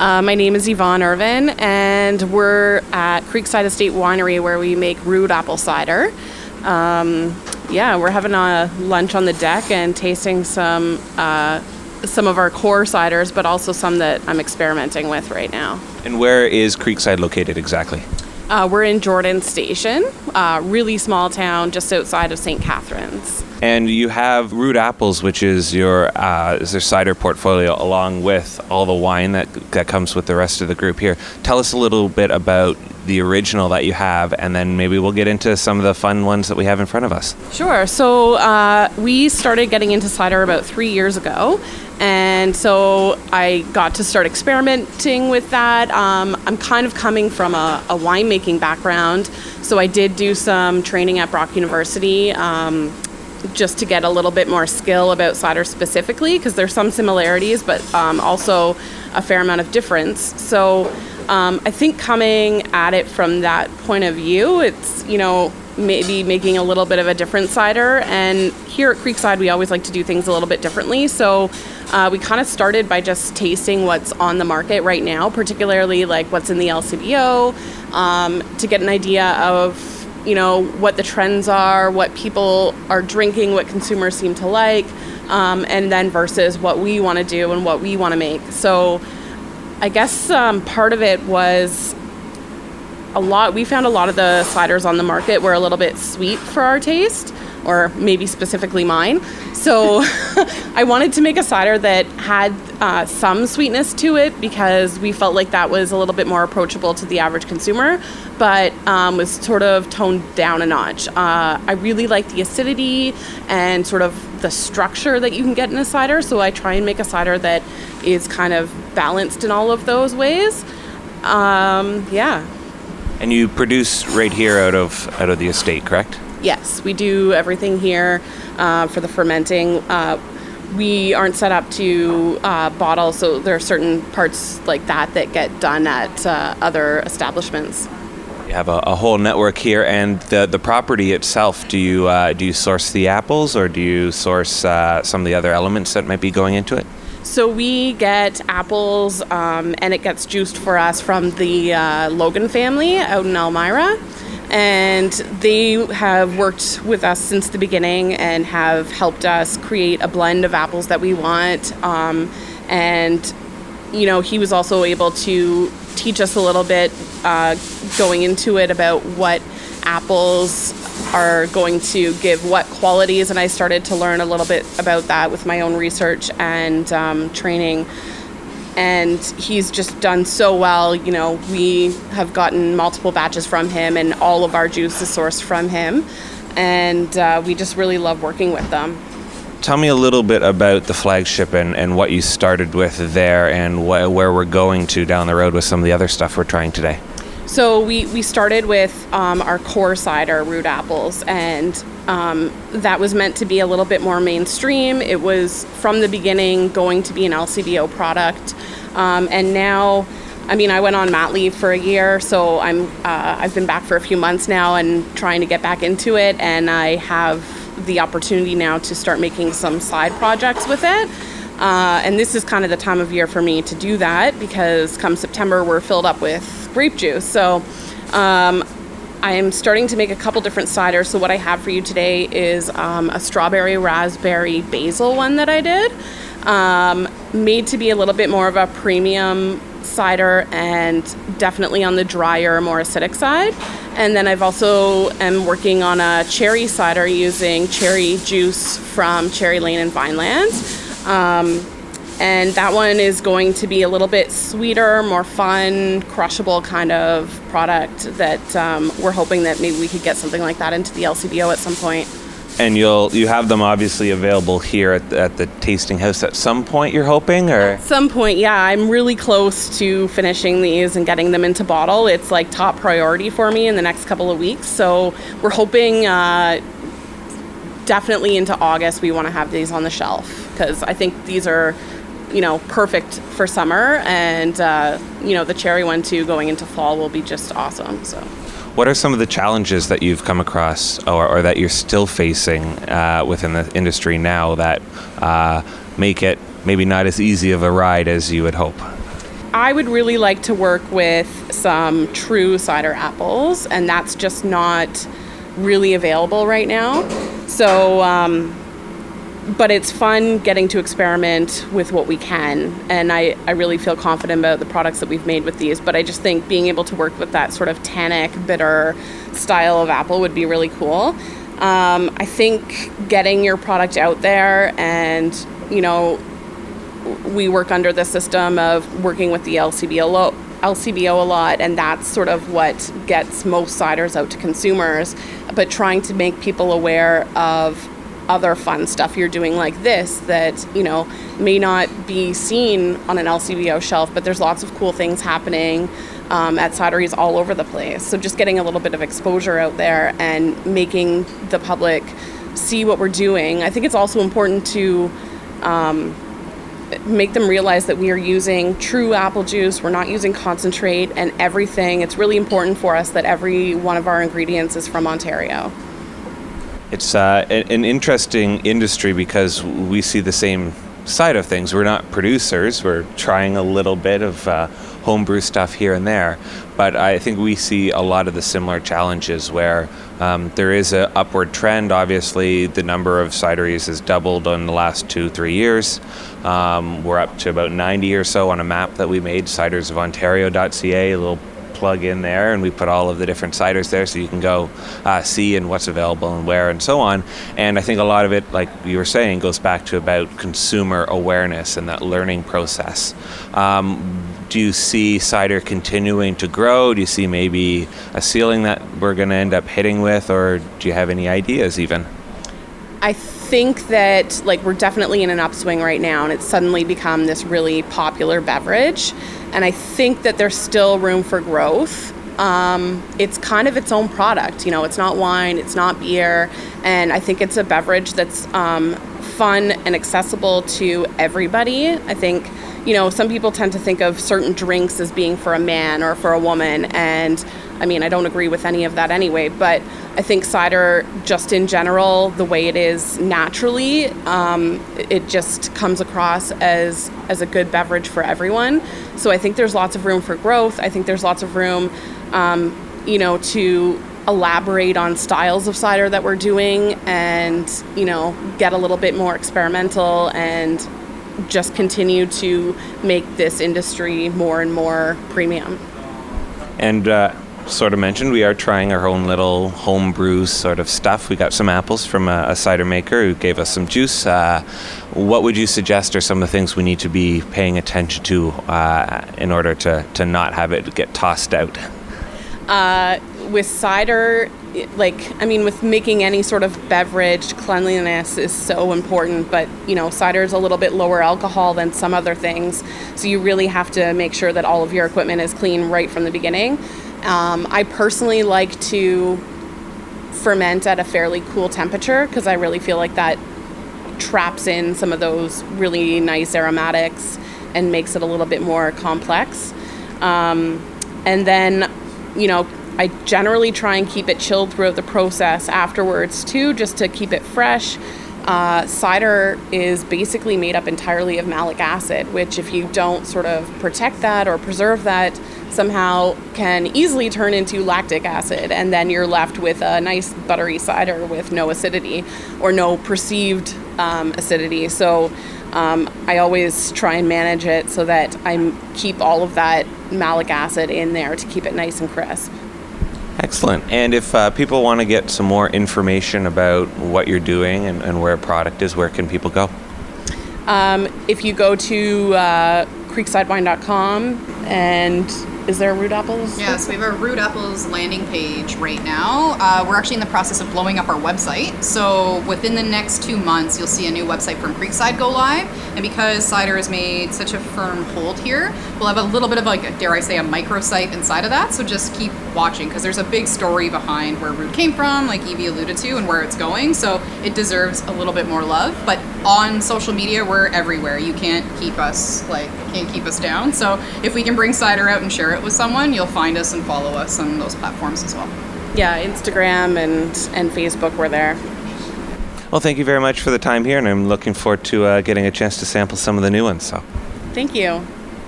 Uh, my name is Yvonne Irvin, and we're at Creekside Estate Winery where we make Rood apple cider. Um, yeah, we're having a lunch on the deck and tasting some uh, some of our core ciders, but also some that I'm experimenting with right now. And where is Creekside located exactly? Uh, we're in Jordan Station, uh, really small town just outside of St. Catharines. And you have Rood Apples, which is your uh, is their cider portfolio, along with all the wine that that comes with the rest of the group here. Tell us a little bit about the original that you have, and then maybe we'll get into some of the fun ones that we have in front of us. Sure. So uh, we started getting into cider about three years ago, and so I got to start experimenting with that. Um, I'm kind of coming from a, a winemaking background, so I did do some training at Brock University. Um, just to get a little bit more skill about cider specifically, because there's some similarities, but um, also a fair amount of difference. So um, I think coming at it from that point of view, it's, you know, maybe making a little bit of a different cider. And here at Creekside, we always like to do things a little bit differently. So uh, we kind of started by just tasting what's on the market right now, particularly like what's in the LCBO, um, to get an idea of you know what the trends are, what people are drinking, what consumers seem to like, um, and then versus what we want to do and what we want to make. So, I guess um, part of it was a lot. We found a lot of the ciders on the market were a little bit sweet for our taste, or maybe specifically mine. So, I wanted to make a cider that had uh, some sweetness to it because we felt like that was a little bit more approachable to the average consumer, but um, was sort of toned down a notch. Uh, I really like the acidity and sort of the structure that you can get in a cider, so I try and make a cider that is kind of balanced in all of those ways. Um, yeah. And you produce right here out of out of the estate, correct? Yes, we do everything here uh, for the fermenting. Uh, we aren't set up to uh, bottle, so there are certain parts like that that get done at uh, other establishments. You have a, a, whole network here, and the the property itself. Do you uh, do you source the apples, or do you source uh, some of the other elements that might be going into it? So we get apples, um, and it gets juiced for us from the uh, Logan family out in Elmira and they have worked with us since the beginning and have helped us create a blend of apples that we want. Um, and you know, he was also able to teach us a little bit uh, going into it about what apples are going to give what qualities, and I started to learn a little bit about that with my own research and um, training and he's just done so well. You know, we have gotten multiple batches from him, and all of our juice is sourced from him, and uh, we just really love working with them. Tell me a little bit about the flagship and, and what you started with there, and wh- where we're going to down the road with some of the other stuff we're trying today. So we, we started with um, our core cider, Rood Apples, and um, that was meant to be a little bit more mainstream. It was from the beginning going to be an LCBO product, um, and now, I mean, I went on mat leave for a year, so I'm uh, I've been back for a few months now and trying to get back into it, and I have the opportunity now to start making some side projects with it. Uh, and this is kind of the time of year for me to do that because come September we're filled up with grape juice. So um, I am starting to make a couple different ciders. So what I have for you today is um, a strawberry raspberry basil one that I did, um, made to be a little bit more of a premium cider and definitely on the drier, more acidic side. And then I've also am working on a cherry cider using cherry juice from Cherry Lane and Vineland. Um, and that one is going to be a little bit sweeter, more fun, crushable kind of product that um, we're hoping that maybe we could get something like that into the LCBO at some point. And you'll you have them obviously available here at the, at the tasting house at some point. You're hoping, or at some point, yeah. I'm really close to finishing these and getting them into bottle. It's like top priority for me in the next couple of weeks. So we're hoping. Uh, definitely into August, we want to have these on the shelf because I think these are you know, perfect for summer, and uh, you know, the cherry one too going into fall will be just awesome. So. What are some of the challenges that you've come across, or, or that you're still facing uh, within the industry now that uh, make it maybe not as easy of a ride as you would hope? I would really like to work with some true cider apples, and that's just not really available right now. So, um, but it's fun getting to experiment with what we can, and I, I really feel confident about the products that we've made with these. But I just think being able to work with that sort of tannic, bitter style of apple would be really cool. Um, I think getting your product out there and you know we work under the system of working with the LCBO, LCBO a lot, and that's sort of what gets most ciders out to consumers. But trying to make people aware of other fun stuff you're doing like this that you know may not be seen on an LCBO shelf, but there's lots of cool things happening um, at cideries all over the place. So just getting a little bit of exposure out there and making the public see what we're doing. I think it's also important to. Um, make them realize that we are using true apple juice, we're not using concentrate and everything. It's really important for us that every one of our ingredients is from Ontario. It's uh, an interesting industry because we see the same side of things. We're not producers, we're trying a little bit of uh, homebrew stuff here and there, but I think we see a lot of the similar challenges where um, there is an upward trend. Obviously, the number of cideries has doubled in the last two, three years. Um, we're up to about 90 or so on a map that we made, cidersofontario.ca, a little plug in there, and we put all of the different ciders there so you can go uh, see and what's available and where and so on. And I think a lot of it, like you were saying, goes back to about consumer awareness and that learning process. Um, do you see cider continuing to grow? Do you see maybe a ceiling that we're going to end up hitting with, or do you have any ideas even? I think that like we're definitely in an upswing right now, and it's suddenly become this really popular beverage. And I think that there's still room for growth. Um, it's kind of its own product. You know, it's not wine, it's not beer, and I think it's a beverage that's um, fun and accessible to everybody. I think, you know, some people tend to think of certain drinks as being for a man or for a woman, and I mean, I don't agree with any of that anyway, but I think cider, just in general, the way it is naturally, um, it just comes across as as a good beverage for everyone. So I think there's lots of room for growth. I think there's lots of room, um, you know, to elaborate on styles of cider that we're doing, and you know, get a little bit more experimental and just continue to make this industry more and more premium. And uh, sort of mentioned, we are trying our own little homebrew sort of stuff. We got some apples from a, a cider maker who gave us some juice. Uh, what would you suggest are some of the things we need to be paying attention to uh, in order to, to not have it get tossed out? Uh, with cider, like I mean, with making any sort of beverage, cleanliness is so important. But you know, cider is a little bit lower alcohol than some other things, so you really have to make sure that all of your equipment is clean right from the beginning. Um, I personally like to ferment at a fairly cool temperature because I really feel like that traps in some of those really nice aromatics and makes it a little bit more complex. Um, and then, you know, I generally try and keep it chilled throughout the process afterwards too, just to keep it fresh. Uh, cider is basically made up entirely of malic acid, which, if you don't sort of protect that or preserve that, somehow can easily turn into lactic acid, and then you're left with a nice buttery cider with no acidity or no perceived um, acidity. So um, I always try and manage it so that I keep all of that malic acid in there to keep it nice and crisp. Excellent. And if uh, people want to get some more information about what you're doing and, and where a product is, where can people go? Um, if you go to uh, creeksidewine.com and is there a Rood Apples? Yeah, so we have a Rood Apples landing page right now. Uh, we're actually in the process of blowing up our website. So within the next two months, you'll see a new website from Creekside go live. And because cider has made such a firm hold here, we'll have a little bit of like, dare I say, a microsite inside of that. So just keep watching because there's a big story behind where Rood came from, like Evie alluded to, and where it's going. So it deserves a little bit more love. But on social media, we're everywhere. You can't keep us like can't keep us down. So if we can bring cider out and share it with someone, you'll find us and follow us on those platforms as well. Yeah, Instagram and and Facebook, we're there. Well, thank you very much for the time here, and I'm looking forward to uh, getting a chance to sample some of the new ones. So, thank you.